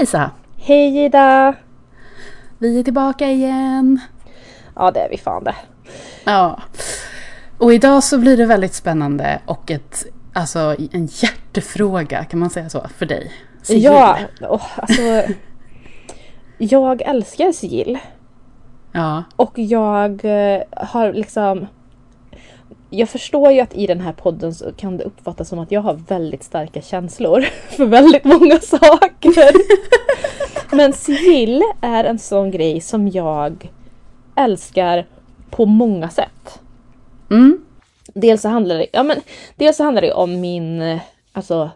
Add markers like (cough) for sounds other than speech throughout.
Lisa! Hej Ida! Vi är tillbaka igen! Ja det är vi fan det. Ja. Och idag så blir det väldigt spännande och ett, alltså en hjärtefråga, kan man säga så, för dig? Sigill. Ja, oh, alltså. jag älskar sigill. Ja. Och jag eh, har liksom jag förstår ju att i den här podden så kan det uppfattas som att jag har väldigt starka känslor (laughs) för väldigt många saker. (laughs) Men sigill är en sån grej som jag älskar på många sätt. Mm. Dels så handlar det, ja men, dels så handlar det om min, alltså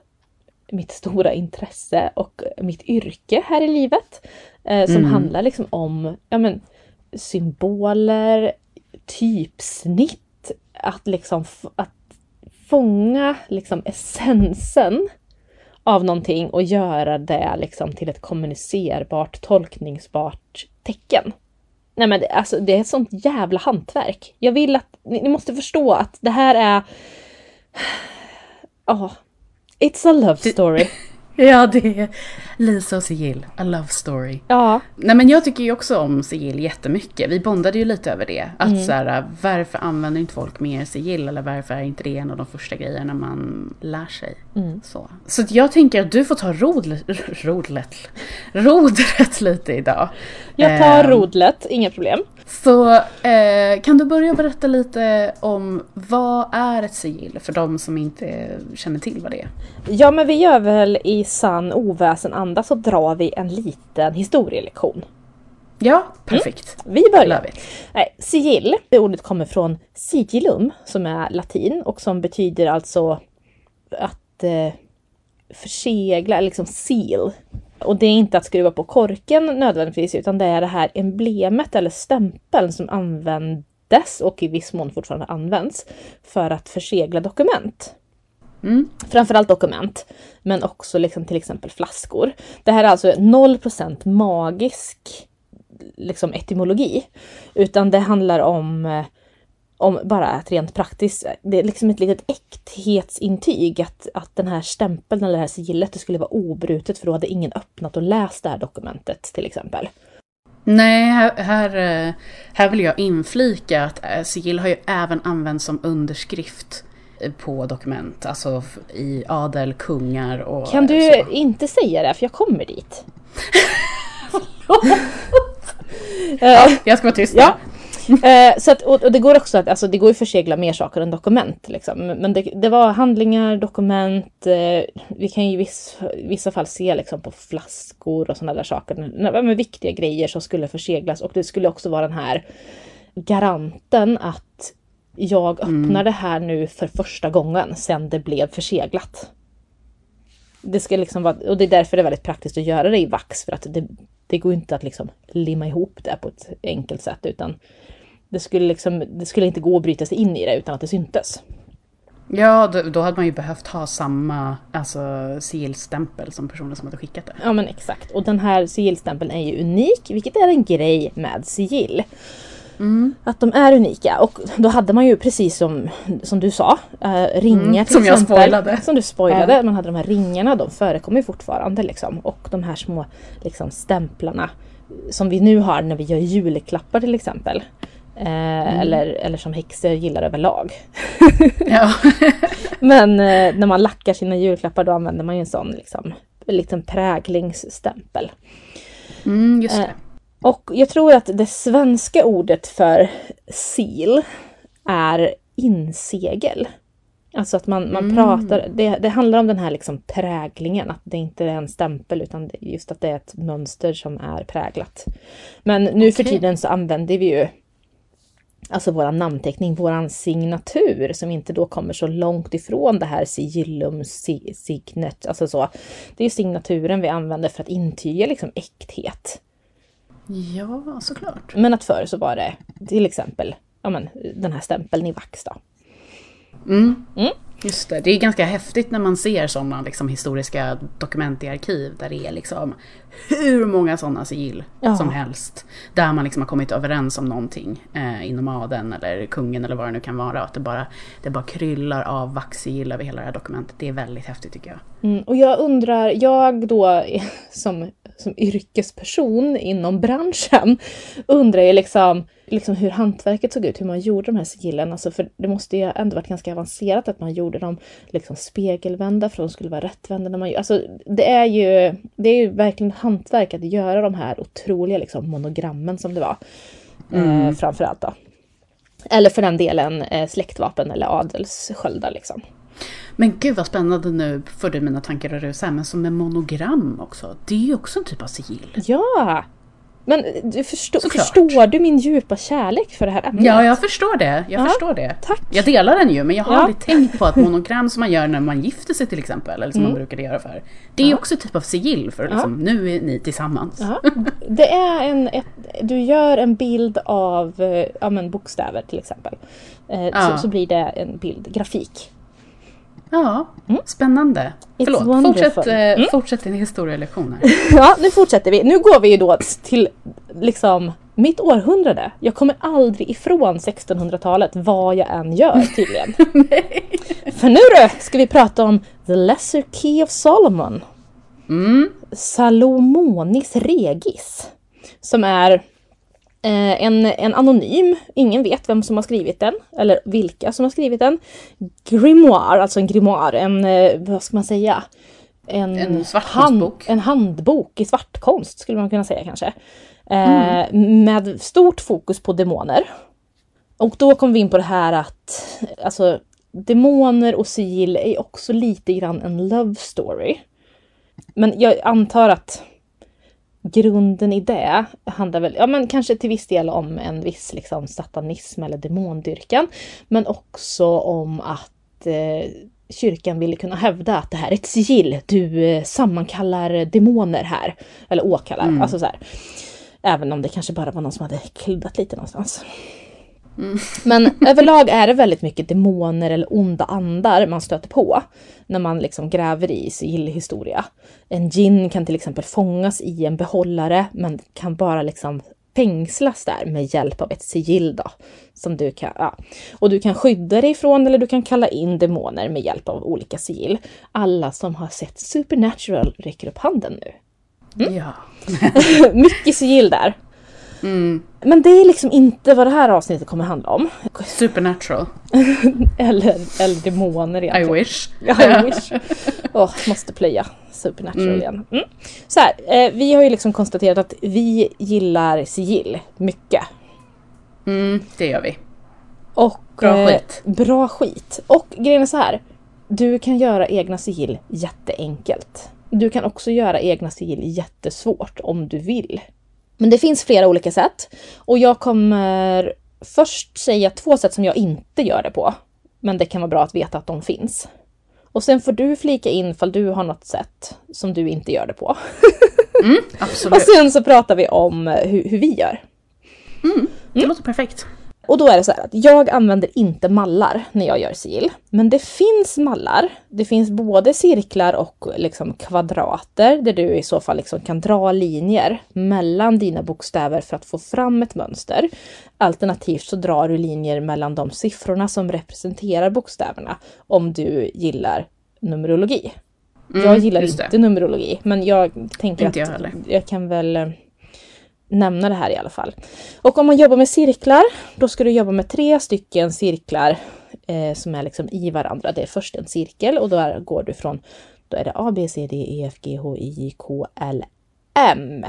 mitt stora intresse och mitt yrke här i livet. Eh, som mm. handlar liksom om ja, men, symboler, typsnitt att liksom att fånga liksom essensen av någonting och göra det liksom till ett kommunicerbart, tolkningsbart tecken. Nej men det, alltså, det är ett sånt jävla hantverk. Jag vill att ni, ni måste förstå att det här är... Ja, oh, it's a love story. (laughs) (laughs) Ja, det är Lisa och Sigill, a love story. Ja. Nej men jag tycker ju också om Sigill jättemycket. Vi bondade ju lite över det. Att mm. så här, varför använder inte folk mer Sigill? Eller varför är inte det en av de första grejerna man lär sig? Mm. Så, så jag tänker att du får ta rodlet, (laughs) rodlet, rodret lite idag. Jag tar eh, rodlet, inga problem. Så eh, kan du börja berätta lite om vad är ett sigill för de som inte känner till vad det är? Ja men vi gör väl i sann oväsen-anda så drar vi en liten historielektion. Ja, perfekt. Mm. Vi börjar. Nej, sigill, det ordet kommer från sigillum som är latin och som betyder alltså att eh, försegla, liksom seal. Och det är inte att skruva på korken nödvändigtvis utan det är det här emblemet eller stämpeln som användes och i viss mån fortfarande används för att försegla dokument. Mm. Framförallt dokument, men också liksom till exempel flaskor. Det här är alltså 0% magisk liksom etymologi. Utan det handlar om, eh, om bara rent praktiskt, det är liksom ett litet äkthetsintyg att, att den här stämpeln eller det här sigillet det skulle vara obrutet för då hade ingen öppnat och läst det här dokumentet till exempel. Nej, här, här, eh, här vill jag inflika att eh, sigill har ju även använts som underskrift på dokument, alltså i adel, kungar och Kan du så. inte säga det, för jag kommer dit. (laughs) ja, jag ska vara tyst. Ja. (laughs) eh, så att, och, och, det går också att, alltså det går att försegla mer saker än dokument. Liksom. Men det, det var handlingar, dokument, eh, vi kan ju i viss, vissa fall se liksom, på flaskor och sådana där saker. Med viktiga grejer som skulle förseglas och det skulle också vara den här garanten att jag mm. öppnar mm. det här nu för första gången sedan det blev förseglat. Det ska liksom vara, och det är därför det är väldigt praktiskt att göra det i vax för att det, det går inte att liksom limma ihop det på ett enkelt sätt utan det skulle, liksom, det skulle inte gå att bryta sig in i det utan att det syntes. Ja, då, då hade man ju behövt ha samma alltså, sigillstämpel som personen som hade skickat det. Ja men exakt. Och den här sigillstämpeln är ju unik, vilket är en grej med sigill. Mm. Att de är unika och då hade man ju precis som, som du sa, äh, ringar mm, till som exempel. Jag spoilade. Som du spoilade. Ja. Man hade de här ringarna, de förekommer fortfarande liksom. Och de här små liksom, stämplarna som vi nu har när vi gör julklappar till exempel. Eh, mm. eller, eller som häxor gillar överlag. (laughs) ja. (laughs) Men eh, när man lackar sina julklappar då använder man ju en sån liksom, liten präglingsstämpel. Mm, just det. Eh, och jag tror att det svenska ordet för seal är insegel. Alltså att man, man mm. pratar, det, det, handlar om den här liksom präglingen, att det inte är en stämpel utan just att det är ett mönster som är präglat. Men nu okay. för tiden så använder vi ju alltså våran namnteckning, våran signatur som inte då kommer så långt ifrån det här sigillum, signet, alltså så. Det är signaturen vi använder för att intyga liksom äkthet. Ja, såklart. Men att förr så var det till exempel ja, men, den här stämpeln i vax då. Mm. Mm. Just det, det är ganska häftigt när man ser sådana liksom, historiska dokument i arkiv där det är liksom hur många sådana sigill Ja. som helst. Där man liksom har kommit överens om någonting eh, inom adeln eller kungen eller vad det nu kan vara. Att det bara, det bara kryllar av vaxsigill över hela det här dokumentet. Det är väldigt häftigt tycker jag. Mm, och jag undrar, jag då (laughs) som, som yrkesperson inom branschen undrar ju liksom, liksom hur hantverket såg ut, hur man gjorde de här sigillen. Alltså för det måste ju ändå varit ganska avancerat att man gjorde dem liksom spegelvända för att de skulle vara rättvända. När man, alltså det är ju det är ju verkligen hantverk att göra de här otroliga liksom, monogrammen som det var. Eh, framförallt då. Eller för den delen eh, släktvapen eller adelssköldar liksom. Men gud vad spännande nu för du mina tankar och rus här. Men som med monogram också. Det är ju också en typ av sigill. Ja! Men du förstår, förstår du min djupa kärlek för det här ämnet? Ja, jag förstår det. Jag Ja, förstår det. tack. Jag delar den ju, men jag har Ja. aldrig tänkt på att monogram som man gör när man gifter sig till exempel, eller som man brukar göra för. Det är ju också typ av sigill för liksom, nu är ni tillsammans. Ja. (laughs) Det är en, ett, du gör en bild av eh, ja, men bokstäver till exempel. Eh, Ja. så, så blir det en bild, grafik. Ja, spännande. Förlåt, Mm. wonderful. fortsätt, eh, fortsätt din historielektion. (laughs) Ja, nu fortsätter vi. Nu går vi ju då till liksom mitt århundrade. Jag kommer aldrig ifrån 1600-talet vad jag än gör (laughs) tydligen. För nu då ska vi prata om The Lesser Key of Solomon. Mm. Salomonis Regis. Som är eh, en, en anonym, ingen vet vem som har skrivit den, eller vilka som har skrivit den. Grimoire, alltså en grimoire, en, eh, vad ska man säga? En, En svartkonstbok. en handbok i svartkonst skulle man kunna säga kanske. Eh, Med stort fokus på demoner. Och då kommer vi in på det här att alltså, demoner och sigill är också lite grann en love story. Men jag antar att grunden i det handlar väl, ja men kanske till viss del om en viss liksom satanism eller demondyrkan. Men också om att eh, kyrkan ville kunna hävda att det här är ett sigill. Du eh, sammankallar demoner här. Eller åkallar, alltså så här. Även om det kanske bara var någon som hade kluddat lite någonstans. Men överlag är det väldigt mycket demoner eller onda andar man stöter på när man liksom gräver i sigillhistoria. En gin kan till exempel fångas i en behållare men kan bara liksom fängslas där med hjälp av ett sigill då. Som du kan, ja. Och du kan skydda dig ifrån eller du kan kalla in demoner med hjälp av olika sigill. Alla som har sett Supernatural räcker upp handen nu. Ja. (laughs) Mycket sigill där. Mm. Men det är liksom inte vad det här avsnittet kommer handla om. Supernatural. (laughs) Eller, eller demoner I egentligen. wish. Ja, I wish. Åh, måste plöja Supernatural igen. Mm. Så här, eh, vi har ju liksom konstaterat att vi gillar sigill mycket. Mm, det gör vi. Och, Bra eh, skit. Bra skit. Och grejen är så här. Du kan göra egna sigill jätteenkelt. Du kan också göra egna sigill jättesvårt om du vill. Men det finns flera olika sätt. Och jag kommer först säga två sätt som jag inte gör det på. Men det kan vara bra att veta att de finns. Och sen får du flika in fall du har något sätt som du inte gör det på. (laughs) Och Absolut. sen så pratar vi om eh, hur, hur vi gör. Det låter perfekt. Och då är det så här att jag använder inte mallar när jag gör sigill. Men det finns mallar. Det finns både cirklar och liksom kvadrater där du i så fall liksom kan dra linjer mellan dina bokstäver för att få fram ett mönster. Alternativt så drar du linjer mellan de siffrorna som representerar bokstäverna om du gillar numerologi. jag gillar Mm, just det. inte numerologi men jag tänker Inte jag att heller. jag kan väl eh, nämna det här i alla fall. Och om man jobbar med cirklar, då ska du jobba med tre stycken cirklar eh, som är liksom i varandra. Det är först en cirkel och då är, går du från, då är det A, B, C, D, E, F, G, H, I, J, K, L, M.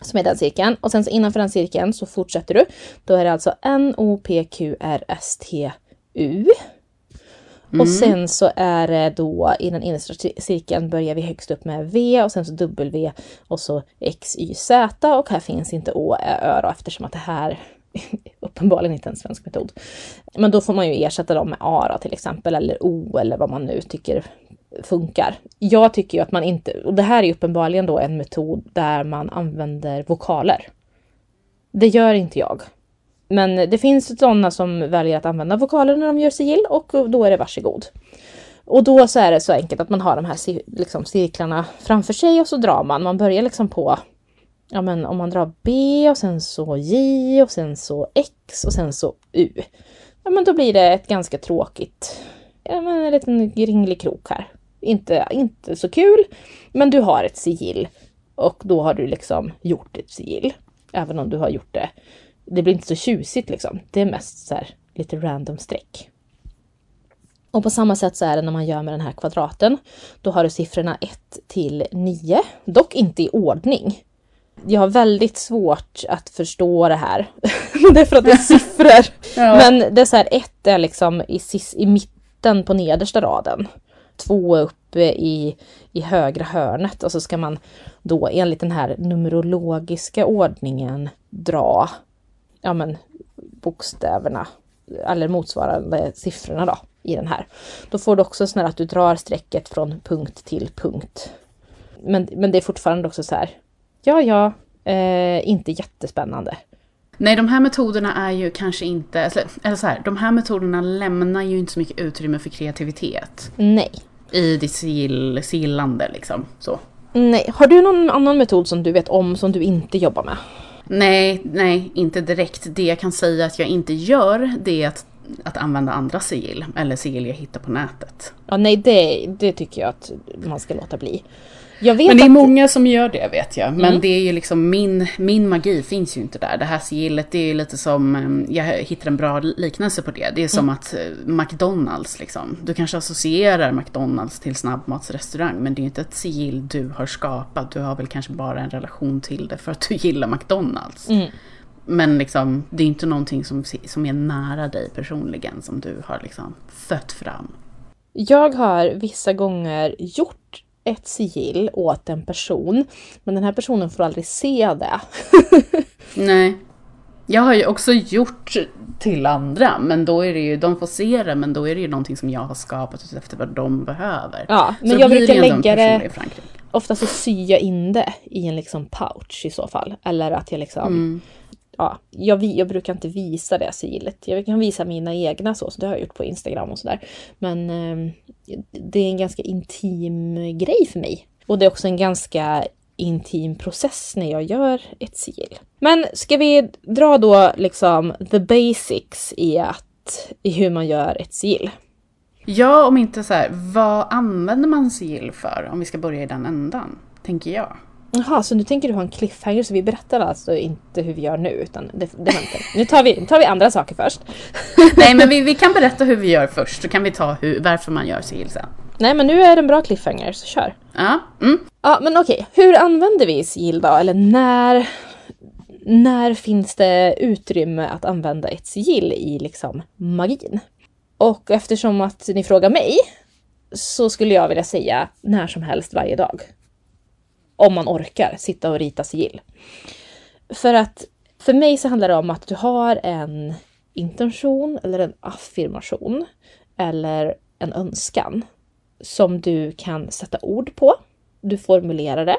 Som är den cirkeln. Och sen så innanför den cirkeln så fortsätter du. Då är det alltså N, O, P, Q, R, S, T, U. Och sen så är det då i den innersta ci- cirkeln börjar vi högst upp med V och sen så W och så X, Y, Z och här finns inte Å, Ä, Ö då, eftersom att det här (laughs) uppenbarligen inte är en svensk metod. Men då får man ju ersätta dem med A då, till exempel eller O eller vad man nu tycker funkar. Jag tycker ju att man inte, och det här är uppenbarligen då en metod där man använder vokaler. Det gör inte jag. Men det finns sådana som väljer att använda vokaler när de gör sigill och då är det varsågod. Och då så är det så enkelt att man har de här liksom, cirklarna framför sig och så drar man. Man börjar liksom på, ja men om man drar B och sen så J och sen så X och sen så U. Ja men då blir det ett ganska tråkigt, ja men en liten gringlig krok här. Inte, inte så kul, men du har ett sigill. Och då har du liksom gjort ett sigill. Även om du har gjort det. Det blir inte så tjusigt liksom. Det är mest så här, lite random streck. Och på samma sätt så är det när man gör med den här kvadraten. Då har du siffrorna 1 till 9, dock inte i ordning. Jag har väldigt svårt att förstå det här. (laughs) det är för att det är siffror. (laughs) ja. Men det är så här, 1 är liksom i, i mitten på nedersta raden. 2 uppe i, i högra hörnet och så ska man då enligt den här numerologiska ordningen dra ja men, bokstäverna eller motsvarande siffrorna då i den här. Då får du också sån att du drar strecket från punkt till punkt. Men, men det är fortfarande också så här, ja ja, eh, inte jättespännande. Nej, de här metoderna är ju kanske inte, eller så här, de här metoderna lämnar ju inte så mycket utrymme för kreativitet. Nej. I ditt sigillande liksom, så. Nej, har du någon annan metod som du vet om som du inte jobbar med? Nej, nej, inte direkt. Det jag kan säga att jag inte gör, det är att att använda andra sigill eller sigill jag hittar på nätet. Ja, nej, det, det tycker jag att man ska låta bli men det är att... många som gör det vet jag. Men mm. det är ju liksom min, min magi finns ju inte där. Det här sigillet det är lite som, eh, jag hittar en bra liknelse på det. Det är som mm. att eh, McDonalds liksom. Du kanske associerar McDonalds till snabbmatsrestaurang men det är ju inte ett sigill du har skapat. Du har väl kanske bara en relation till det för att du gillar McDonalds. Mm. Men liksom, det är inte någonting som, som är nära dig personligen som du har liksom fött fram. Jag har vissa gånger gjort ett sigill åt en person, men den här personen får aldrig se det. (laughs) Nej. Jag har ju också gjort till andra, men då är det ju, de får se det, men då är det ju någonting som jag har skapat efter vad de behöver. Ja, men så jag brukar lägga det, ofta så syr jag in det i en liksom pouch i så fall. Eller att jag liksom mm ja, jag, jag, brukar inte visa det sigillet. Jag kan visa mina egna så, så det har jag gjort på Instagram och sådär. Men eh, det är en ganska intim grej för mig. Och det är också en ganska intim process när jag gör ett sigill. Men ska vi dra då liksom the basics i, att, i hur man gör ett sigill? Ja, om inte så här, vad använder man sigill för? Om vi ska börja i den ändan, tänker jag. Jaha, så nu tänker du ha en cliffhanger så vi berättar alltså inte hur vi gör nu utan det, det väntar. Nu tar vi, tar vi andra saker först. (laughs) Nej men vi, vi kan berätta hur vi gör först så kan vi ta hur, varför man gör sigill sen. Nej men nu är det en bra cliffhanger så kör. Ja. Mm. Ja men okej, hur använder vi sigill då? Eller när, när finns det utrymme att använda ett sigill i liksom magin? Och eftersom att ni frågar mig så skulle jag vilja säga när som helst varje dag om man orkar sitta och rita sigill. För att för mig så handlar det om att du har en intention eller en affirmation eller en önskan som du kan sätta ord på. Du formulerar det.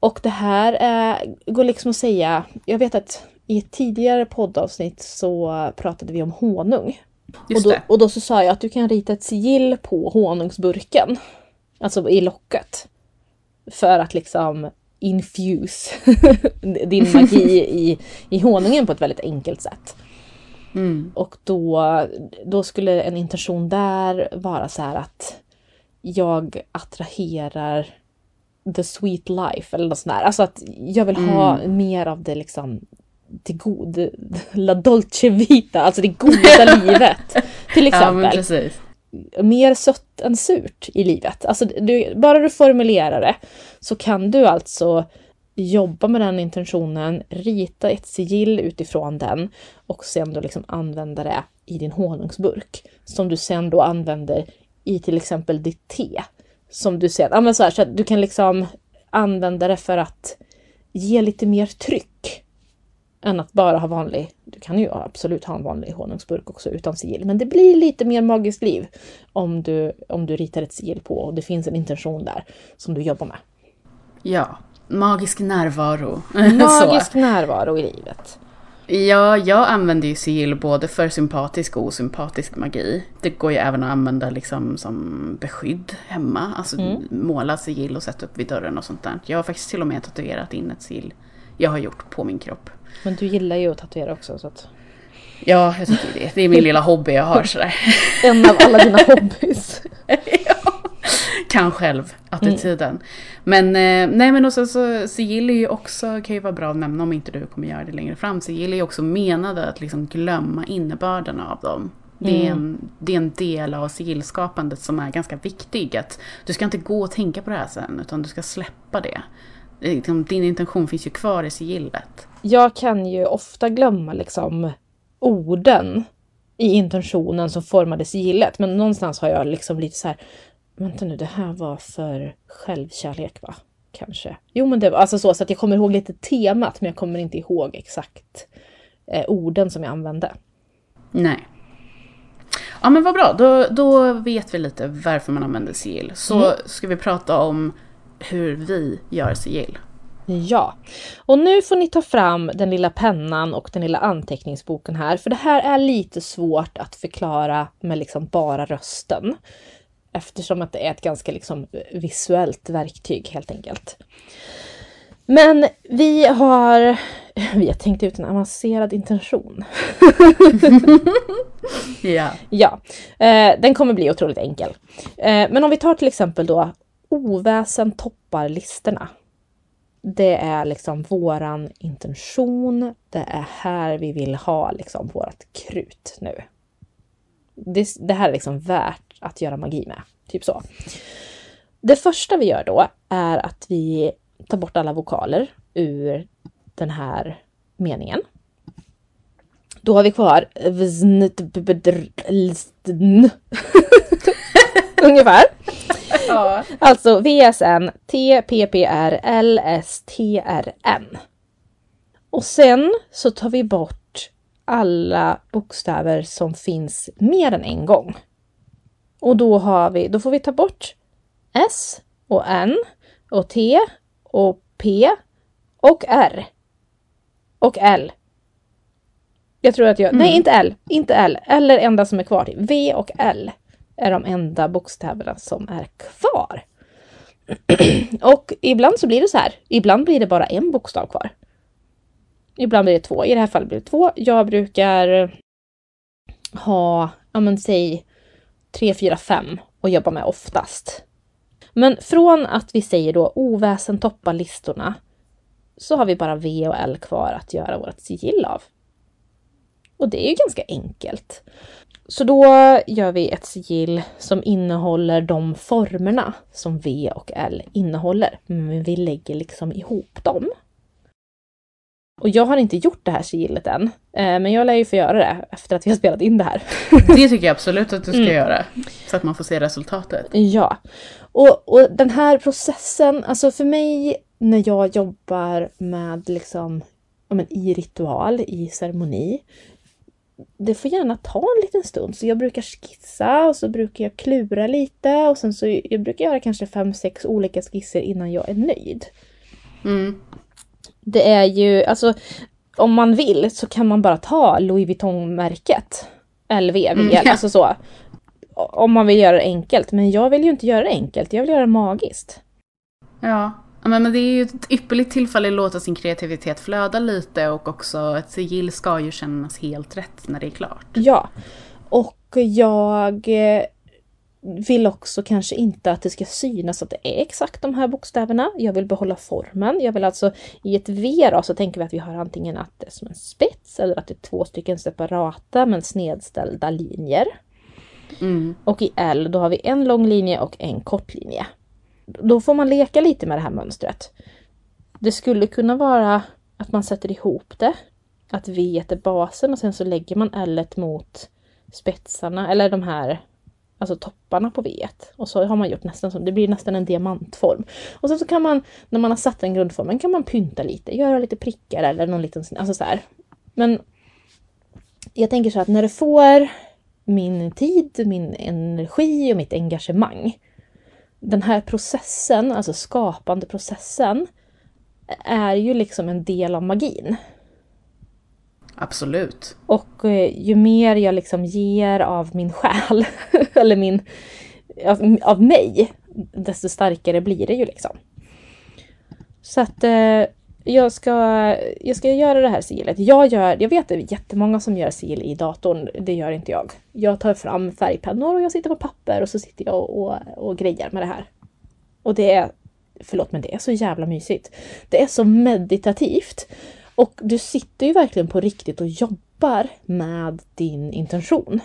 Och det här är, går liksom att säga, jag vet att i ett tidigare poddavsnitt så pratade vi om honung. Och då, och då, så sa jag att du kan rita ett sigill på honungsburken. Alltså i locket för att liksom infuse (laughs) din magi (laughs) i, i honungen på ett väldigt enkelt sätt. Mm. Och då, då skulle en intention där vara så här att jag attraherar the sweet life eller något sånt där. Alltså att jag vill ha mm. mer av det liksom det god, (laughs) la dolce vita, alltså det goda livet. Till exempel. Ja, mer sött än surt i livet. Alltså, du, bara du formulerar det så kan du alltså jobba med den intentionen, rita ett sigill utifrån den och sen då liksom använda det i din honungsburk. Som du sen då använder i till exempel ditt te. Som du sen, ja men så, här, så att du kan liksom använda det för att ge lite mer tryck än att bara ha vanlig, du kan ju absolut ha en vanlig honungsburk också utan sigill, men det blir lite mer magiskt liv om du, om du ritar ett sigill på och det finns en intention där som du jobbar med. Ja, magisk närvaro. (laughs) Magisk närvaro i livet. Ja, jag använder ju sigill både för sympatisk och osympatisk magi. Det går ju även att använda liksom som beskydd hemma. Alltså mm. måla sigill och sätta upp vid dörren och sånt där. Jag har faktiskt till och med tatuerat in ett sigill jag har gjort på min kropp. Men du gillar ju att tatuera också så att... Ja, jag tycker det. Det är min lilla hobby jag har sådär. (laughs) En av alla dina hobbys. (laughs) ja, kan själv, attityden. Mm. Men eh, nej men och så, så sigill är ju också, kan ju vara bra att nämna om inte du kommer göra det längre fram. Sigill är ju också menade att liksom glömma innebörden av dem. Det är, mm. en, det är en del av sigillskapandet som är ganska viktig. Att du ska inte gå och tänka på det här sen, utan du ska släppa det. Liksom, din intention finns ju kvar i sigillet. Jag kan ju ofta glömma liksom orden i intentionen som formade sigillet. Men någonstans har jag liksom lite så här, vänta nu, det här var för självkärlek va? Kanske. Jo men det var alltså så, så att jag kommer ihåg lite temat men jag kommer inte ihåg exakt eh, orden som jag använde. Nej. Ja men vad bra, då, då vet vi lite varför man använder sigill. Så mm. ska vi prata om hur vi gör sigill. Ja, och nu får ni ta fram den lilla pennan och den lilla anteckningsboken här, för det här är lite svårt att förklara med liksom bara rösten. Eftersom att det är ett ganska liksom visuellt verktyg helt enkelt. Men vi har, (laughs) vi har tänkt ut en avancerad intention. (laughs) ja. Ja, eh, den kommer bli otroligt enkel. Eh, men om vi tar till exempel då oväsen toppar listorna. Det är liksom våran intention. Det är här vi vill ha liksom vårat krut nu. Det, det här är liksom värt att göra magi med. Typ så. Det första vi gör då är att vi tar bort alla vokaler ur den här meningen. Då har vi kvar (laughs) ungefär. Ja. Alltså VSN, TPPR, LSTRN. Och sen så tar vi bort alla bokstäver som finns mer än en gång. Och då har vi, då får vi ta bort S och N och T och P och R. Och L. Jag tror att jag, mm. nej inte L, inte L, det enda som är kvar. V och L är de enda bokstäverna som är kvar. (clears throat) och ibland så blir det så här. Ibland blir det bara en bokstav kvar. Ibland blir det två. I det här fallet blir det två. Jag brukar ha, ja men säg 3, 4, 5 och jobba med oftast. Men från att vi säger då oväsen toppar listorna så har vi bara V och L kvar att göra vårt sigill av. Och det är ju ganska enkelt. Så då gör vi ett sigill som innehåller de formerna som V och L innehåller. Men vi lägger liksom ihop dem. Och jag har inte gjort det här sigillet än. Eh, men jag lär ju få göra det efter att vi har spelat in det här. (laughs) Det tycker jag absolut att du ska mm. göra. Så att man får se resultatet. Ja. Och, och den här processen, alltså för mig när jag jobbar med liksom ja, men i ritual, i ceremoni, det får gärna ta en liten stund. Så jag brukar skissa och så brukar jag klura lite och sen så jag brukar göra kanske fem, sex olika skisser innan jag är nöjd. Mm. Det är ju, alltså om man vill så kan man bara ta Louis Vuitton-märket. LVV, mm, ja. alltså så. Om man vill göra det enkelt. Men jag vill ju inte göra det enkelt, jag vill göra det magiskt. Ja, men det är ju ett ypperligt tillfälle att låta sin kreativitet flöda lite och också ett sigill ska ju kännas helt rätt när det är klart. Ja, och jag eh, vill också kanske inte att det ska synas att det är exakt de här bokstäverna. Jag vill behålla formen. Jag vill alltså i ett V då, så tänker vi att vi har antingen att det är som en spets eller att det är två stycken separata men snedställda linjer. Mm. Och i L då har vi en lång linje och en kort linje. Då får man leka lite med det här mönstret. Det skulle kunna vara att man sätter ihop det. Att V är basen och sen så lägger man L mot spetsarna eller de här alltså topparna på V. Och så har man gjort nästan som, det blir nästan en diamantform. Och sen så kan man, när man har satt den grundformen, kan man pynta lite, göra lite prickar eller någon liten, alltså så här. Men jag tänker så att när du får min tid, min energi och mitt engagemang. Den här processen, alltså skapande processen, är ju liksom en del av magin. absolut. Och eh, ju mer jag liksom ger av min själ, (laughs) eller min, av, av mig, desto starkare blir det ju liksom. Så att eh, jag, ska, jag ska göra det här sigillet. Jag, gör, jag vet att det är jättemånga som gör sigill i datorn. Det gör inte jag. Jag tar fram färgpennor och jag sitter på papper och så sitter jag och, och, och grejar med det här. Och det är, förlåt men det är så jävla mysigt. Det är så meditativt. Och du sitter ju verkligen på riktigt och jobbar med din intention.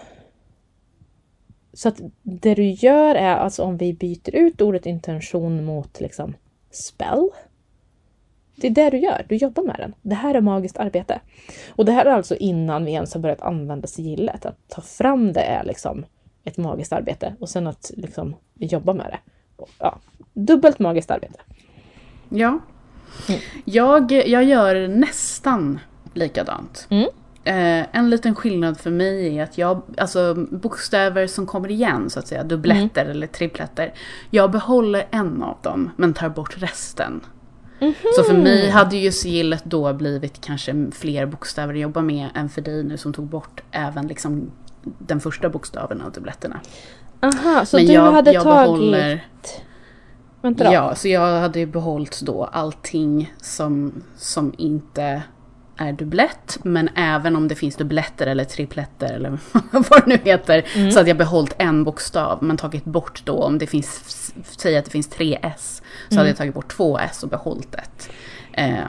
Så att det du gör är alltså om vi byter ut ordet intention mot liksom spell. Det är det du gör, du jobbar med den. Det här är magiskt arbete. Och det här är alltså innan vi ens har börjat använda sigillet. Att ta fram det är liksom ett magiskt arbete och sen att liksom jobba med det. Ja, dubbelt magiskt arbete. Ja. Mm. Jag, jag gör nästan likadant. Mm. Eh, en liten skillnad för mig är att jag, alltså bokstäver som kommer igen så att säga, dubbletter mm. eller tripletter. Jag behåller en av dem men tar bort resten. Mm -hmm. Så för mig hade ju sigillet då blivit kanske fler bokstäver att jobba med än för dig nu som tog bort även liksom den första bokstaven av dubbletterna. Aha, så Men du jag, hade jag tagit... Behåller... Vänta då. Ja, så jag hade ju behållit då allting som, som inte är dubblett, men även om det finns dubbletter eller tripletter eller (laughs) vad det nu heter, mm. så hade jag behållit en bokstav men tagit bort då om det finns, säg att det finns tre S, så mm. hade jag tagit bort två S och behållit ett.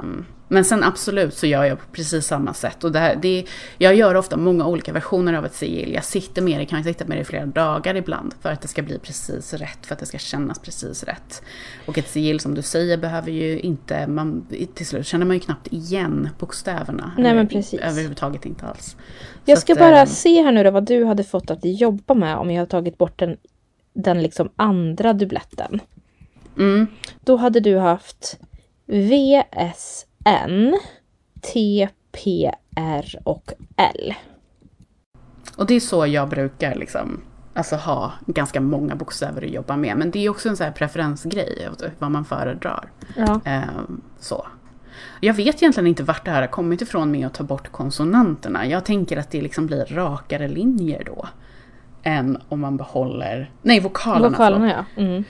Um, men sen absolut så gör jag på precis samma sätt. Och det här, det, jag gör ofta många olika versioner av ett sigill. Jag sitter med det, kan sitta med det i flera dagar ibland för att det ska bli precis rätt, för att det ska kännas precis rätt. Och ett sigill som du säger behöver ju inte, man, till slut känner man ju knappt igen bokstäverna. Nej men precis. Överhuvudtaget inte alls. Jag ska att, bara äh, se här nu då vad du hade fått att jobba med om jag hade tagit bort den, den liksom andra dubbletten. Mm. Då hade du haft VS N, T, P, R och L. Och det är så jag brukar liksom, alltså ha ganska många bokstäver att jobba med. Men det är också en här preferensgrej, vad man föredrar. Ja. Um, så. Jag vet egentligen inte vart det här har kommit ifrån med att ta bort konsonanterna. Jag tänker att det liksom blir rakare linjer då. Än om man behåller, nej vokalerna. Vokalerna ja. Mm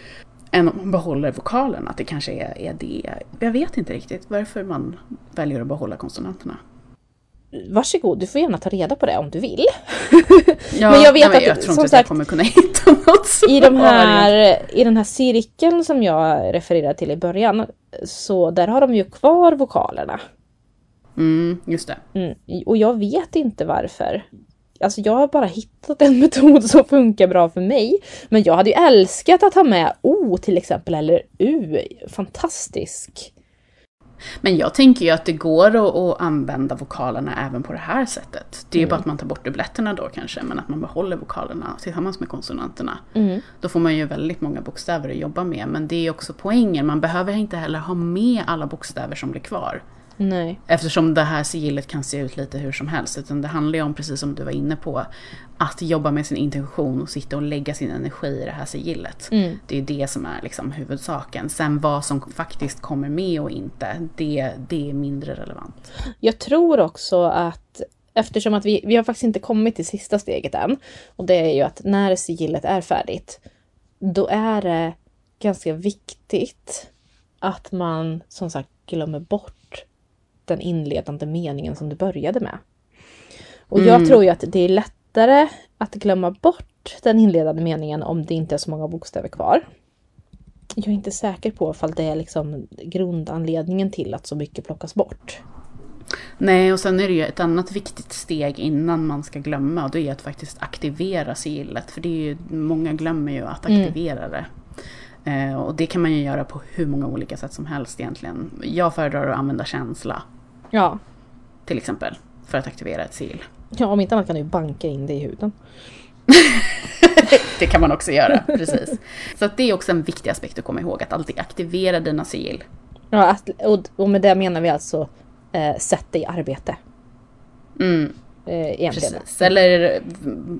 än om man behåller vokalen. Att det kanske är, är det. Jag vet inte riktigt varför man väljer att behålla konsonanterna. Varsågod, du får gärna ta reda på det om du vill. (laughs) Ja, men jag vet nej, att jag tror som inte sagt, jag kommer kunna (laughs) hitta något. I, de här, I den här cirkeln som jag refererade till i början så där har de ju kvar vokalerna. Mm, just det. Mm, och jag vet inte varför. Alltså jag har bara hittat en (laughs) metod som funkar bra för mig. Men jag hade ju älskat att ha med O till exempel, eller U. Fantastisk. Men jag tänker ju att det går att, att använda vokalerna även på det här sättet. Det är ju mm. bara att man tar bort dubbletterna då kanske, men att man behåller vokalerna tillsammans med konsonanterna. Mm. Då får man ju väldigt många bokstäver att jobba med, men det är också poängen. Man behöver inte heller ha med alla bokstäver som blir kvar. Nej. Eftersom det här sigillet kan se ut lite hur som helst. Utan det handlar ju om, precis som du var inne på, att jobba med sin intention och sitta och lägga sin energi i det här sigillet. Mm. Det är det som är liksom huvudsaken. Sen vad som faktiskt kommer med och inte, det, det är mindre relevant. Jag tror också att Eftersom att vi, vi har faktiskt inte kommit till sista steget än. Och det är ju att när sigillet är färdigt, då är det ganska viktigt att man som sagt glömmer bort den inledande meningen som du började med. Och jag mm. tror ju att det är lättare att glömma bort den inledande meningen om det inte är så många bokstäver kvar. Jag är inte säker på ifall det är liksom grundanledningen till att så mycket plockas bort. Nej, och sen är det ju ett annat viktigt steg innan man ska glömma och det är att faktiskt aktivera sigillet. För det är ju, många glömmer ju att mm. aktivera mm. det. Eh, och det kan man ju göra på hur många olika sätt som helst egentligen. Jag föredrar att använda känsla. Ja. Till exempel. För att aktivera ett sil. Ja, om inte annat kan du banka in det i huden. (laughs) det kan man också göra, precis. Så det är också en viktig aspekt att komma ihåg, att alltid aktivera dina sil. Ja, och med det menar vi alltså eh, sätt dig i arbete. Mm. Eh, Precis. Eller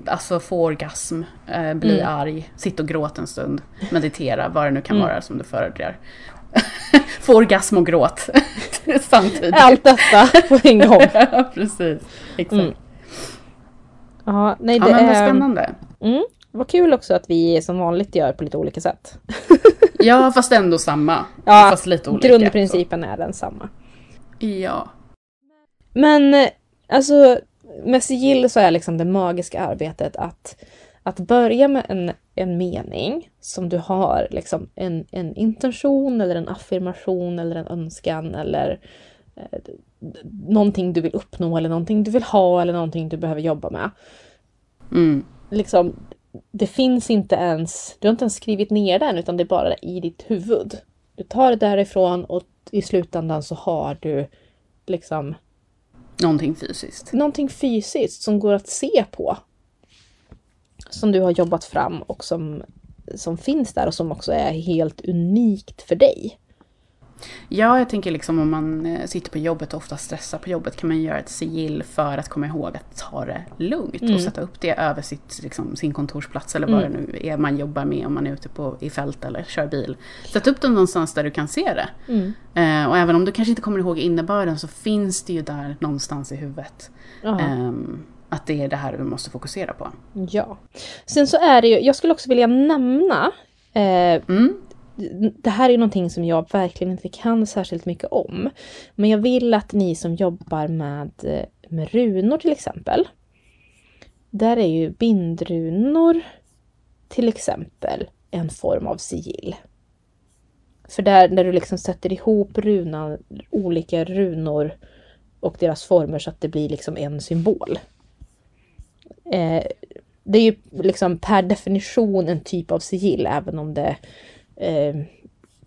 alltså få orgasm, eh, bli mm. arg, sitta och gråta en stund, meditera, vad det nu kan mm. vara som du föredrar. (laughs) Få orgasm och gråt (laughs) samtidigt. Allt detta på en gång. (laughs) ja, precis. Exakt. Mm. Ja, nej, Ja, det men vad är... spännande. Mm. Vad kul också att vi som vanligt gör på lite olika sätt. Ja, fast ändå samma. Ja, fast lite olika. Grundprincipen är densamma. Så. Ja. Men alltså med sigill så är liksom det magiska arbetet att, att börja med en, en mening som du har liksom en, en intention eller en affirmation eller en önskan eller eh, någonting du vill uppnå eller någonting du vill ha eller någonting du behöver jobba med. Mm. Liksom, det finns inte ens, du har inte ens skrivit ner den utan det är bara i ditt huvud. Du tar det därifrån och i slutändan så har du liksom Någonting fysiskt. någonting fysiskt som går att se på. Som du har jobbat fram och som, som finns där och som också är helt unikt för dig. Ja, jag tänker liksom om man eh, sitter på jobbet och ofta stressar på jobbet kan man göra ett sigill för att komma ihåg att ta det lugnt Mm. och sätta upp det över sitt, liksom, sin kontorsplats eller vad det nu är man jobbar med om man är ute på, i fält eller kör bil. Sätt upp det någonstans där du kan se det. Mm. Eh, och även om du kanske inte kommer ihåg innebörden så finns det ju där någonstans i huvudet. Ja. Att det är det här du måste fokusera på. ja. Sen så är det ju, jag skulle också vilja nämna eh, Mm. det här är någonting som jag verkligen inte kan särskilt mycket om. Men jag vill att ni som jobbar med, eh, med runor till exempel. Där är ju bindrunor till exempel en form av sigill. För där när du liksom sätter ihop runan, olika runor och deras former så att det blir liksom en symbol. Eh, det är ju liksom per definition en typ av sigill även om det eh,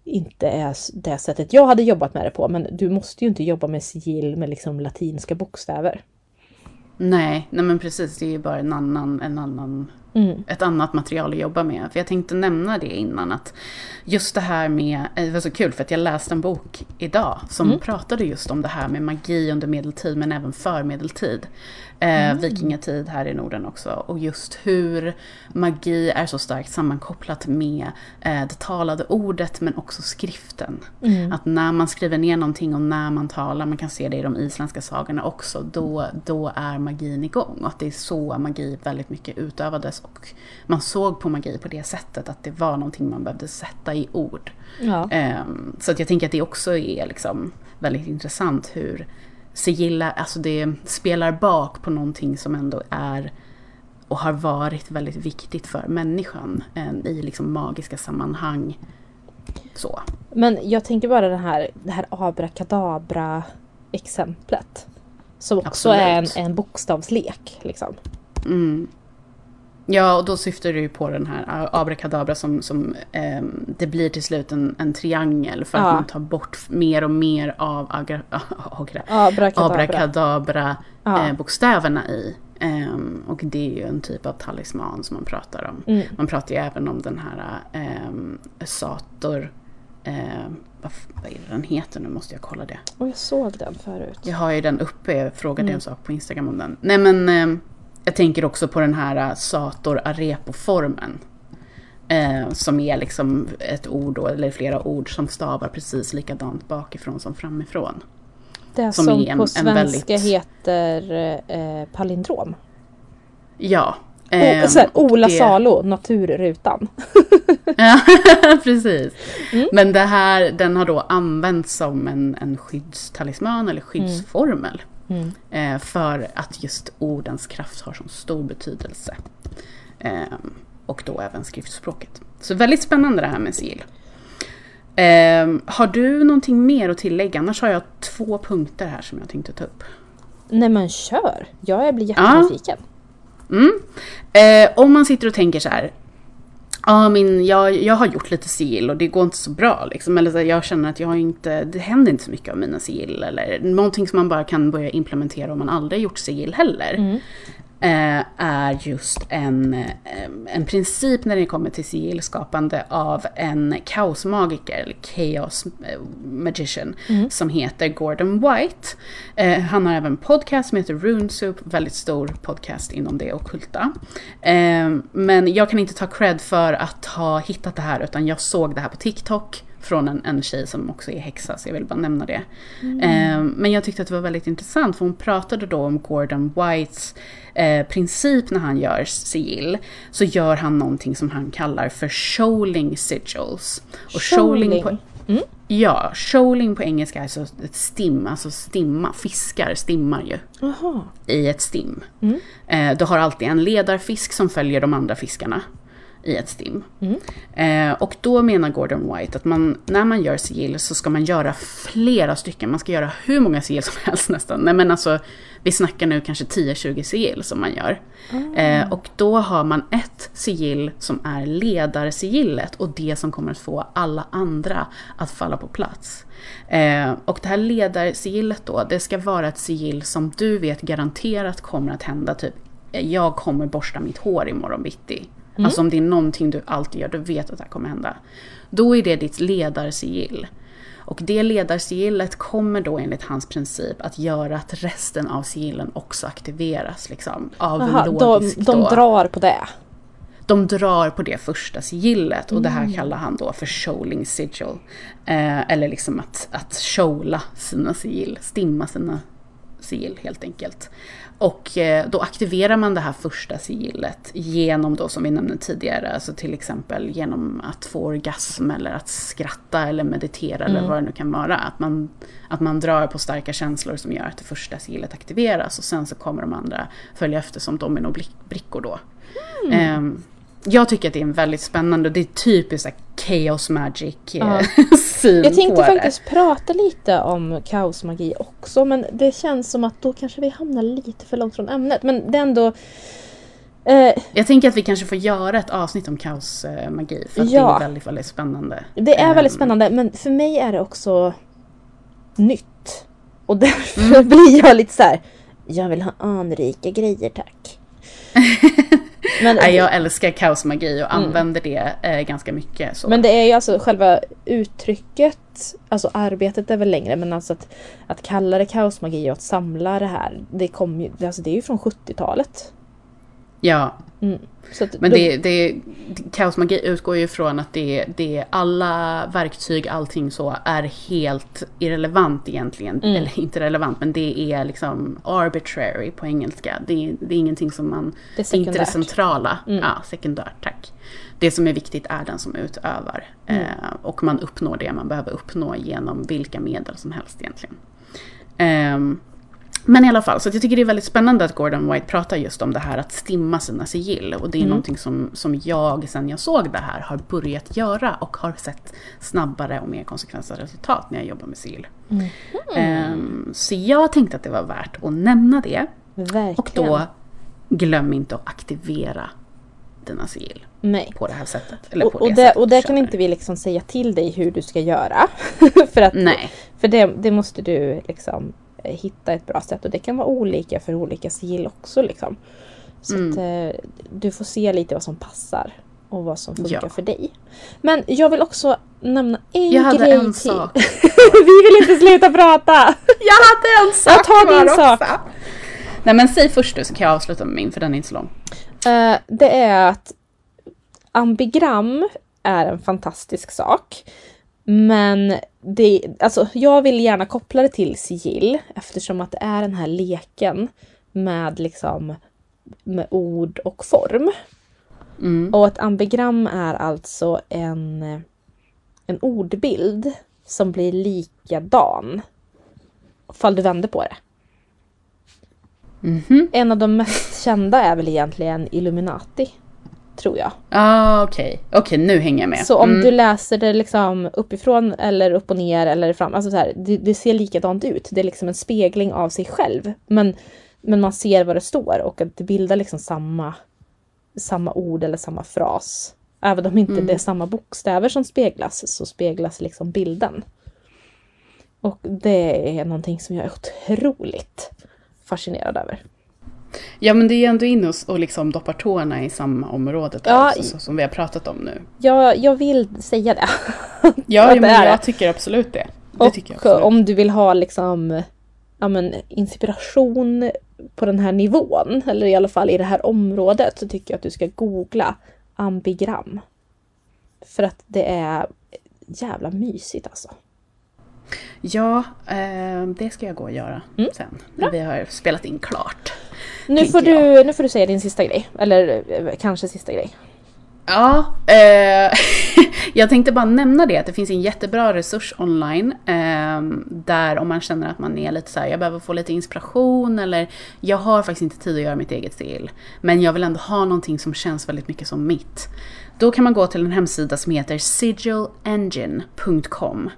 inte är det sättet jag hade jobbat med det på. Men du måste ju inte jobba med sigill med liksom latinska bokstäver. Nej, nej men precis. Det är ju bara en annan, en annan, Mm. ett annat material att jobba med. För jag tänkte nämna det innan att just det här med, eh, det var så kul för att jag läste en bok idag som Mm. pratade just om det här med magi under medeltid men även förmedeltid. Eh, Mm. Vikingatid här i Norden också. Och just hur magi är så starkt sammankopplat med eh, det talade ordet men också skriften. Mm. Att när man skriver ner någonting och när man talar, man kan se det i de isländska sagorna också, då, då är magin igång. Och att det är så magi väldigt mycket utövades. Och man såg på magi på det sättet, att det var någonting man behövde sätta i ord. Ja. Ehm, så att jag tänker att det också är liksom väldigt intressant hur sigilla, alltså det spelar bak på någonting som ändå är och har varit väldigt viktigt för människan eh, i liksom magiska sammanhang. Så. Men jag tänker bara det här, det här abrakadabra exemplet. Som också är en, Absolut. en bokstavslek. Liksom. Mm. Ja, och då syftar du ju på den här abrakadabra som, som ehm, det blir till slut en, en triangel för Ja. att man tar bort mer och mer av agra, (laughs) agra, Abrakadabra. abrakadabra Ja. eh, bokstäverna i. Ehm, och det är ju en typ av talisman som man pratar om. Mm. Man pratar ju även om den här ehm, Sator, eh, vad, vad är det den heter nu måste jag kolla det. Och jag såg den förut. Jag har ju den uppe, jag frågade Mm. en sak på Instagram om den. Nej men eh, jag tänker också på den här eh, Sator Arepo-formen. Eh, som är liksom ett ord då, eller flera ord som stavar precis likadant bakifrån som framifrån. Det som som, en- på en svenska väldigt- heter eh, palindrom. Ja. O, ehm, så här, och Ola det- Salo, Naturrutan. (laughs) Ja, (laughs) precis. Mm. Men det här, den har då använts som en, en skyddstalisman eller skyddsformel. Mm. Eh, för att just ordens kraft har så stor betydelse. Eh, och då även skriftspråket. Så väldigt spännande det här med sigill. Eh, har du någonting mer att tillägga? Annars har jag två punkter här som jag tänkte ta upp. Nej men kör! Jag blir jättenyfiken. Mm. Eh, om man sitter och tänker så här. Ja, min, jag, jag har gjort lite sigill och det går inte så bra. Liksom. Eller så här, jag känner att jag har inte, det händer inte så mycket av mina sigill. Eller någonting som man bara kan börja implementera om man aldrig gjort sigill heller. Mm. Eh, är just en, eh, en princip när det kommer till sigillskapande av en kaosmagiker, eller chaos eh, magician, som heter Gordon White. Han har även en podcast som heter RuneSoup, väldigt stor podcast inom det ockulta. Eh, men jag kan inte ta cred för att ha hittat det här, utan jag såg det här på TikTok från en, en tjej som också är häxa, så jag vill bara nämna det. Eh, men jag tyckte att det var väldigt intressant, för hon pratade då om Gordon Whites eh, princip när han gör sigill. Så gör han någonting som han kallar för shoaling sigils. Och shoaling på, Mm. Ja, shoaling på engelska är alltså ett stim, alltså stimma, fiskar stimmar ju Jaha. i ett stim. Mm. Eh, du har alltid en ledarfisk som följer de andra fiskarna i ett stim. Mm. Eh, och då menar Gordon White att man, när man gör sigill så ska man göra flera stycken. Man ska göra hur många sigill som (laughs) helst nästan. Nej men alltså, vi snackar nu kanske 10-20 sigill som man gör. Eh, och då har man ett sigill som är ledarsigillet och det som kommer att få alla andra att falla på plats. Eh, och det här ledarsigillet då, det ska vara ett sigill som du vet garanterat kommer att hända typ jag kommer borsta mitt hår imorgon bitti. Alltså om det är någonting du alltid gör, du vet att det här kommer hända. Då är det ditt ledarsigill. Och det ledarsigillet kommer då enligt hans princip att göra att resten av sigillen också aktiveras. Liksom, av Jaha, de, de drar på det. De drar på det första sigillet och det Mm. här kallar han då för shoaling sigil. Eh, eller liksom att, att shoala sina sigill, stimma sina sigill helt enkelt. Och eh, då aktiverar man det här första sigillet genom då som vi nämnde tidigare, alltså till exempel genom att få orgasm eller att skratta eller meditera Mm. eller vad det nu kan vara. Att man, att man drar på starka känslor som gör att det första sigillet aktiveras och sen så kommer de andra följa efter som dominobrickor då. Mm. Ehm, jag tycker att det är en väldigt spännande, det är typiskt så här chaos magic eh, Ja. (laughs) syn Jag tänkte på faktiskt prata lite om kaosmagi också men det känns som att då kanske vi hamnar lite för långt från ämnet. Men det är ändå... Eh, det. Jag tänker att vi kanske får göra ett avsnitt om kaosmagi för att Ja. det är väldigt, väldigt spännande. det är väldigt Ehm, spännande men för mig är det också nytt. Och därför Mm. (laughs) blir jag lite så här. Jag vill ha anrika grejer tack. (laughs) men, Nej, jag älskar kaosmagi och använder det eh, ganska mycket. Så. Mm. men det är ju alltså själva uttrycket, alltså arbetet är väl längre men alltså att, att kalla det kaosmagi och att samla det här, det, kom ju, alltså det är ju från 70-talet. ja, Mm. Men då- det, det, kaosmagi utgår ju från att det, det alla verktyg, allting så, är helt irrelevant egentligen. Mm. Eller inte relevant, men det är liksom arbitrary på engelska. Det är, det är ingenting som man... Det är inte det centrala. Mm. Ja, sekundärt, tack. Det som är viktigt är den som utövar. Mm. Eh, och man uppnår det man behöver uppnå genom vilka medel som helst egentligen. Ehm, men i alla fall, så jag tycker det är väldigt spännande att Gordon White pratar just om det här att stimma sina sigill. Och det är Mm. någonting som, som jag, sen jag såg det här, har börjat göra och har sett snabbare och mer konsekventa resultat när jag jobbar med sigill. Mm. Ehm, så jag tänkte att det var värt att nämna det. Verkligen. Och då, glöm inte att aktivera dina sigill Nej. på det här sättet. Eller på Och, och, det det, sättet och där kan inte vi liksom säga till dig hur du ska göra. (laughs) för att, Nej. för det, det måste du liksom hitta ett bra sätt och det kan vara olika för olika sigill också. Liksom. Så Mm. att, eh, du får se lite vad som passar och vad som funkar Ja. för dig. Men jag vill också nämna en Jag hade grej en till. sak. (laughs) vi vill inte sluta prata! Jag hade en sak Ja, ta din sak. också. Nej men säg först du så kan jag avsluta med min för den är inte så lång. Eh, det är att ambigram är en fantastisk sak. Men det, alltså, jag vill gärna koppla det till sigill eftersom att det är den här leken med, liksom, med ord och form. Mm. Och ett ambigram är alltså en, en ordbild som blir likadan. Fall du vänder på det. Mhm. En av de mest kända är väl egentligen Illuminati. Tror jag. Ah, Okej, okej nu hänger jag med. Så om Mm. du läser det liksom uppifrån eller upp och ner eller fram, alltså så här, det, det ser likadant ut. Det är liksom en spegling av sig själv. Men, men man ser vad det står och att det bildar liksom samma, samma ord eller samma fras. Även om inte Mm. det är samma bokstäver som speglas så speglas liksom bilden. Och det är någonting som jag är otroligt fascinerad över. Ja men det är ju ändå in och, och liksom doppar tårna i samma område där, Ja, så, så, som vi har pratat om nu. Jag, jag vill säga det. (laughs) Ja, ja men det. jag tycker absolut det. Det tycker jag Och absolut. om du vill ha liksom ja, men, inspiration på den här nivån, eller i alla fall i det här området, så tycker jag att du ska googla ambigram. För att det är jävla mysigt alltså. Ja, eh, det ska jag gå och göra Mm. sen. När vi har spelat in klart. Nu får, du, nu får du säga din sista grej. Eller eh, kanske sista grej. Ja, eh, (laughs) jag tänkte bara nämna det att det finns en jättebra resurs online eh, där om man känner att man är lite så här, jag behöver få lite inspiration eller jag har faktiskt inte tid att göra mitt eget sigill. Men jag vill ändå ha någonting som känns väldigt mycket som mitt. Då kan man gå till en hemsida som heter sigilengine.com.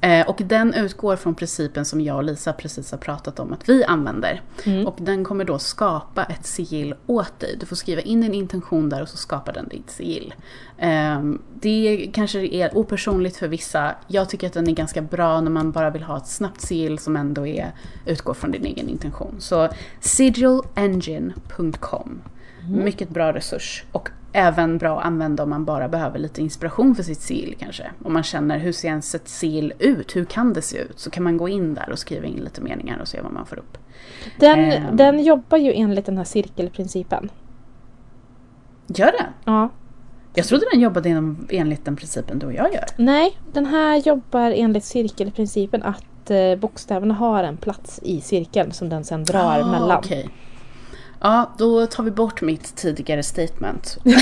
Eh, och den utgår från principen som jag och Lisa precis har pratat om att vi använder. Och den kommer då skapa ett sigill åt dig. Du får skriva in din intention där och så skapar den ditt sigill. Eh, det kanske är opersonligt för vissa. Jag tycker att den är ganska bra när man bara vill ha ett snabbt sigill som ändå är, utgår från din egen intention. Så sigilengine.com. Mycket bra resurs. Och även bra att använda om man bara behöver lite inspiration för sitt sigill kanske. Om man känner hur ser ens ett sigill ut? Hur kan det se ut? Så kan man gå in där och skriva in lite meningar och se vad man får upp. Den, Ehm. den jobbar ju enligt den här cirkelprincipen. Gör det? Ja. Jag trodde den jobbade inom, enligt den principen du och jag gör. Nej, den här jobbar enligt cirkelprincipen att eh, bokstäverna har en plats i cirkeln som den sen drar Ah, mellan. okej. Ja, då tar vi bort mitt tidigare statement. (laughs) den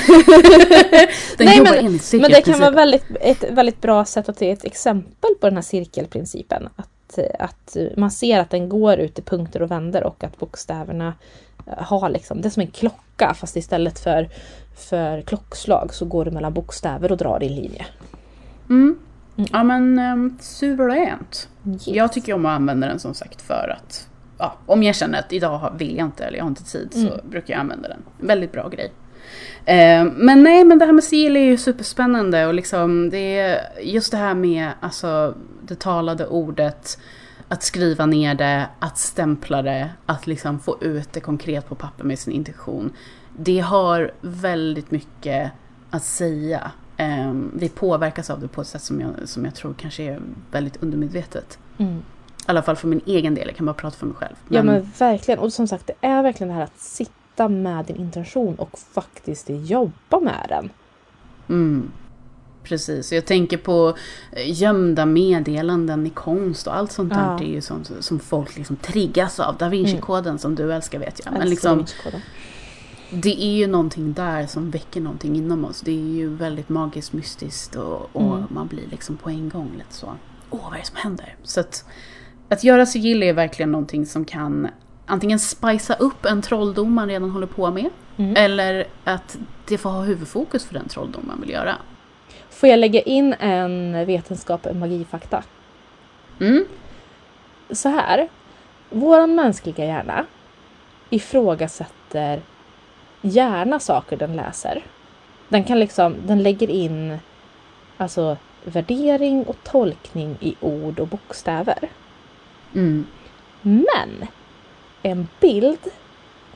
Nej, jobbar men, enligt men det kan vara väldigt, ett väldigt bra sätt att ge ett exempel på den här cirkelprincipen. Att, att man ser att den går ut i punkter och vänder och att bokstäverna eh, har liksom, det är som en klocka fast istället för, för klockslag så går det mellan bokstäver och drar i linje. Mm. Ja men um, suveränt. Yes. Jag tycker om att använda den som sagt för att ja, om jag känner att idag vill jag inte eller jag har inte tid så Mm. brukar jag använda den. Väldigt bra grej. Eh, men nej men det här med sigill är ju superspännande och liksom det är just det här med alltså det talade ordet att skriva ner det, att stämpla det, att liksom få ut det konkret på papper med sin intention. Det har väldigt mycket att säga. Eh, vi påverkas av det på ett sätt som jag, som jag tror kanske är väldigt undermedvetet. Mm. Alla fall för min egen del, jag kan bara prata för mig själv. Ja men verkligen. Och som sagt, det är verkligen det här att sitta med din intention och faktiskt jobba med den. Mm. Precis, jag tänker på eh, gömda meddelanden i konst och allt sånt där. Ja. Det är ju sånt som folk liksom triggas av. Da Vinci-koden som du älskar vet jag. Men liksom, det är ju någonting där som väcker någonting inom oss. Det är ju väldigt magiskt, mystiskt och, och Mm. man blir liksom på en gång lite så. Åh, vad är det som händer? Så att, att göra sigill är verkligen någonting som kan antingen spicea upp en trolldom man redan håller på med. Mm. Eller att det får ha huvudfokus för den trolldom man vill göra. Får jag lägga in en vetenskap, en magifakta? Mm. Så här. Vår mänskliga hjärna ifrågasätter gärna saker den läser. Den kan liksom, den lägger in alltså värdering och tolkning i ord och bokstäver. Mm. Men en bild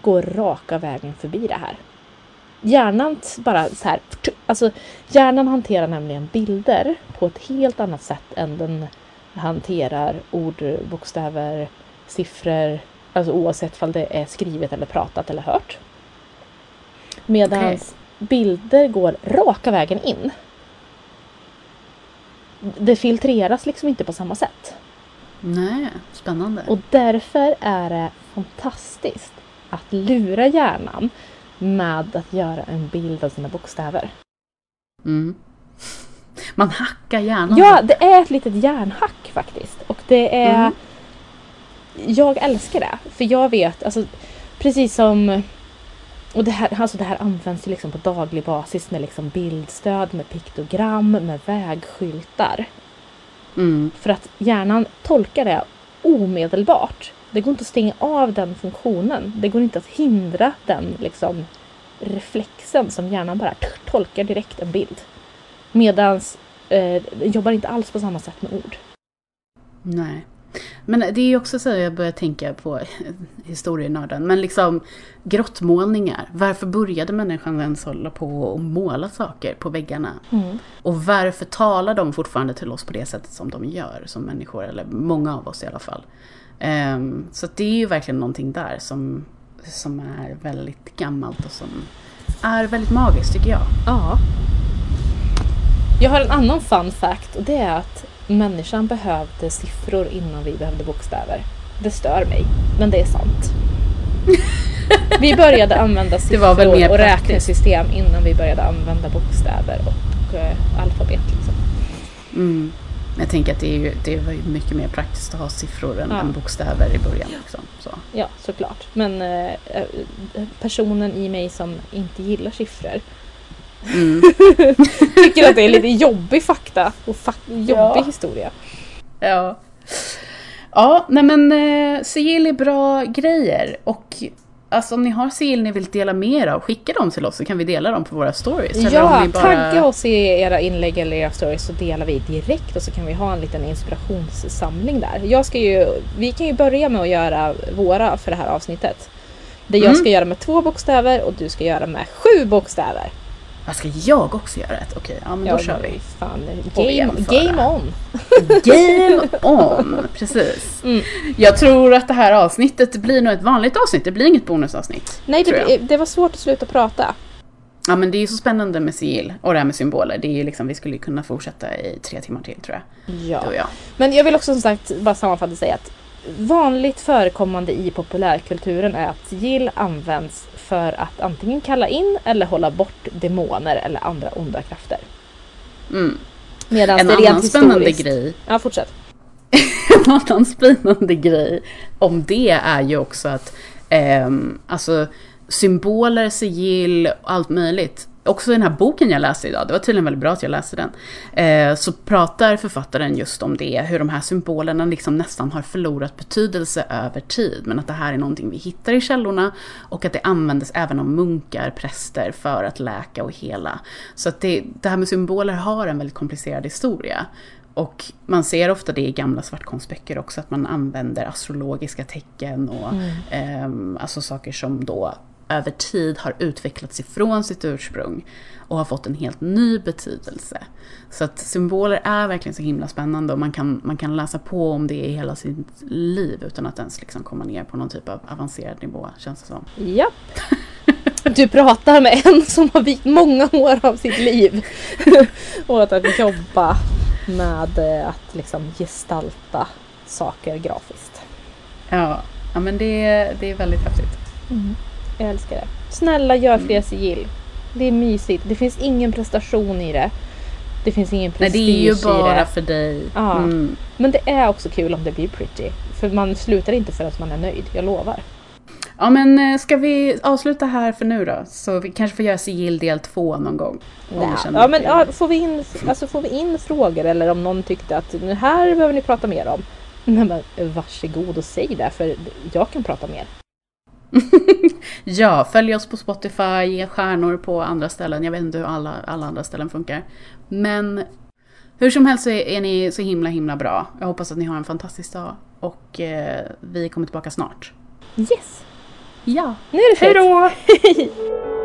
går raka vägen förbi det här. Hjärnan bara så här, alltså hjärnan hanterar nämligen bilder på ett helt annat sätt än den hanterar ord, bokstäver, siffror, alltså oavsett om det är skrivet eller pratat eller hört. Medan Okej. bilder går raka vägen in. Det filtreras liksom inte på samma sätt. Nej, spännande. Och därför är det fantastiskt att lura hjärnan med att göra en bild av sina bokstäver. Mm. (laughs) Man hackar hjärnan. Ja, det är ett litet hjärnhack faktiskt. Och det är... Mm. Jag älskar det. För jag vet, alltså precis som... Och det här, alltså det här används ju liksom på daglig basis med liksom bildstöd, med piktogram, med vägskyltar. Mm. För att hjärnan tolkar det omedelbart. Det går inte att stänga av den funktionen. Det går inte att hindra den liksom, reflexen som hjärnan bara tolkar direkt en bild. Medans eh, den jobbar inte alls på samma sätt med ord. Nej. Men det är ju också så att jag börjar tänka på (laughs) historienörden. Men liksom grottmålningar. Varför började människan ens hålla på och måla saker på väggarna? Och varför talar de fortfarande till oss på det sättet som de gör som människor? Eller många av oss i alla fall. Ehm, så det är ju verkligen någonting där som, som är väldigt gammalt och som är väldigt magiskt tycker jag. Ja. Jag har en annan fun fact och det är att människan behövde siffror innan vi behövde bokstäver. Det stör mig, men det är sant. (laughs) Vi började använda siffror och räknesystem innan vi började använda bokstäver och eh, alfabet. Liksom. Mm. Jag tänker att det, är ju, det var ju mycket mer praktiskt att ha siffror än, Ja. än bokstäver i början. Liksom. Så. Ja, såklart. Men eh, eh, personen i mig som inte gillar siffror Mm. (laughs) tycker att det är lite jobbig fakta och fa- jobbig Ja. historia. Ja. Ja, nej men eh, sigill är bra grejer. Och alltså, om ni har sigill ni vill dela med er av, skicka dem till oss så kan vi dela dem på våra stories. Ja, bara... tagga oss i era inlägg eller era stories så delar vi direkt och så kan vi ha en liten inspirationssamling där. Jag ska ju, vi kan ju börja med att göra våra för det här avsnittet. Det jag Mm. ska göra med två bokstäver och du ska göra med sju bokstäver. Vad ska jag också göra ett? Okej, ja men då kör vi. Fan, game, game on! Game on! Precis. Mm. Jag tror att det här avsnittet blir nog ett vanligt avsnitt, det blir inget bonusavsnitt. Nej, det, det var svårt att sluta prata. Ja men det är ju så spännande med sigill och det här med symboler. Det är ju liksom, vi skulle kunna fortsätta i tre timmar till tror jag. Ja. Jag. Men jag vill också som sagt bara sammanfattande säga att vanligt förekommande i populärkulturen är att sigill används för att antingen kalla in eller hålla bort demoner eller andra onda krafter. Mm. Medan En det annan spännande grej (laughs) Ja, fortsätt. (laughs) En annan spännande grej om det är ju också att ehm, alltså symboler, sigill och allt möjligt. Också den här boken jag läste idag, det var tydligen väldigt bra att jag läste den, eh, så pratar författaren just om det, hur de här symbolerna liksom nästan har förlorat betydelse över tid, men att det här är någonting vi hittar i källorna och att det användes även av munkar, präster, för att läka och hela. Så att det, det här med symboler har en väldigt komplicerad historia. Och man ser ofta det i gamla svartkonstböcker också, att man använder astrologiska tecken och ehm, alltså saker som då över tid har utvecklats ifrån sitt ursprung och har fått en helt ny betydelse. Så att symboler är verkligen så himla spännande och man kan, man kan läsa på om det i hela sitt liv utan att ens liksom komma ner på någon typ av avancerad nivå, känns det som. Ja. Du pratar med en som har vikt många år av sitt liv (laughs) åt att jobba med eh, att liksom gestalta saker grafiskt. Ja, ja men det, det är väldigt häftigt. Jag älskar det. Snälla gör fler sigill. Det är mysigt. Det finns ingen prestation i det. Det finns ingen Nej, prestige det är ju i bara det. för dig. Ja. Mm. Men det är också kul om det blir pretty. För man slutar inte förrän man är nöjd, jag lovar. Ja men eh, ska vi avsluta här för nu då? Så vi kanske får göra sigill del två någon gång. Ja, men det- ja, får, vi in, alltså, får vi in frågor eller om någon tyckte att "Nu här behöver ni prata mer om. Nej, men varsågod och säg det för jag kan prata mer. (laughs) Ja, följ oss på Spotify, ge stjärnor på andra ställen. Jag vet inte hur alla, alla andra ställen funkar. Men hur som helst så är, är ni så himla himla bra. Jag hoppas att ni har en fantastisk dag. Och eh, vi kommer tillbaka snart. Yes! Ja, Nu är det hej slut. då! (laughs)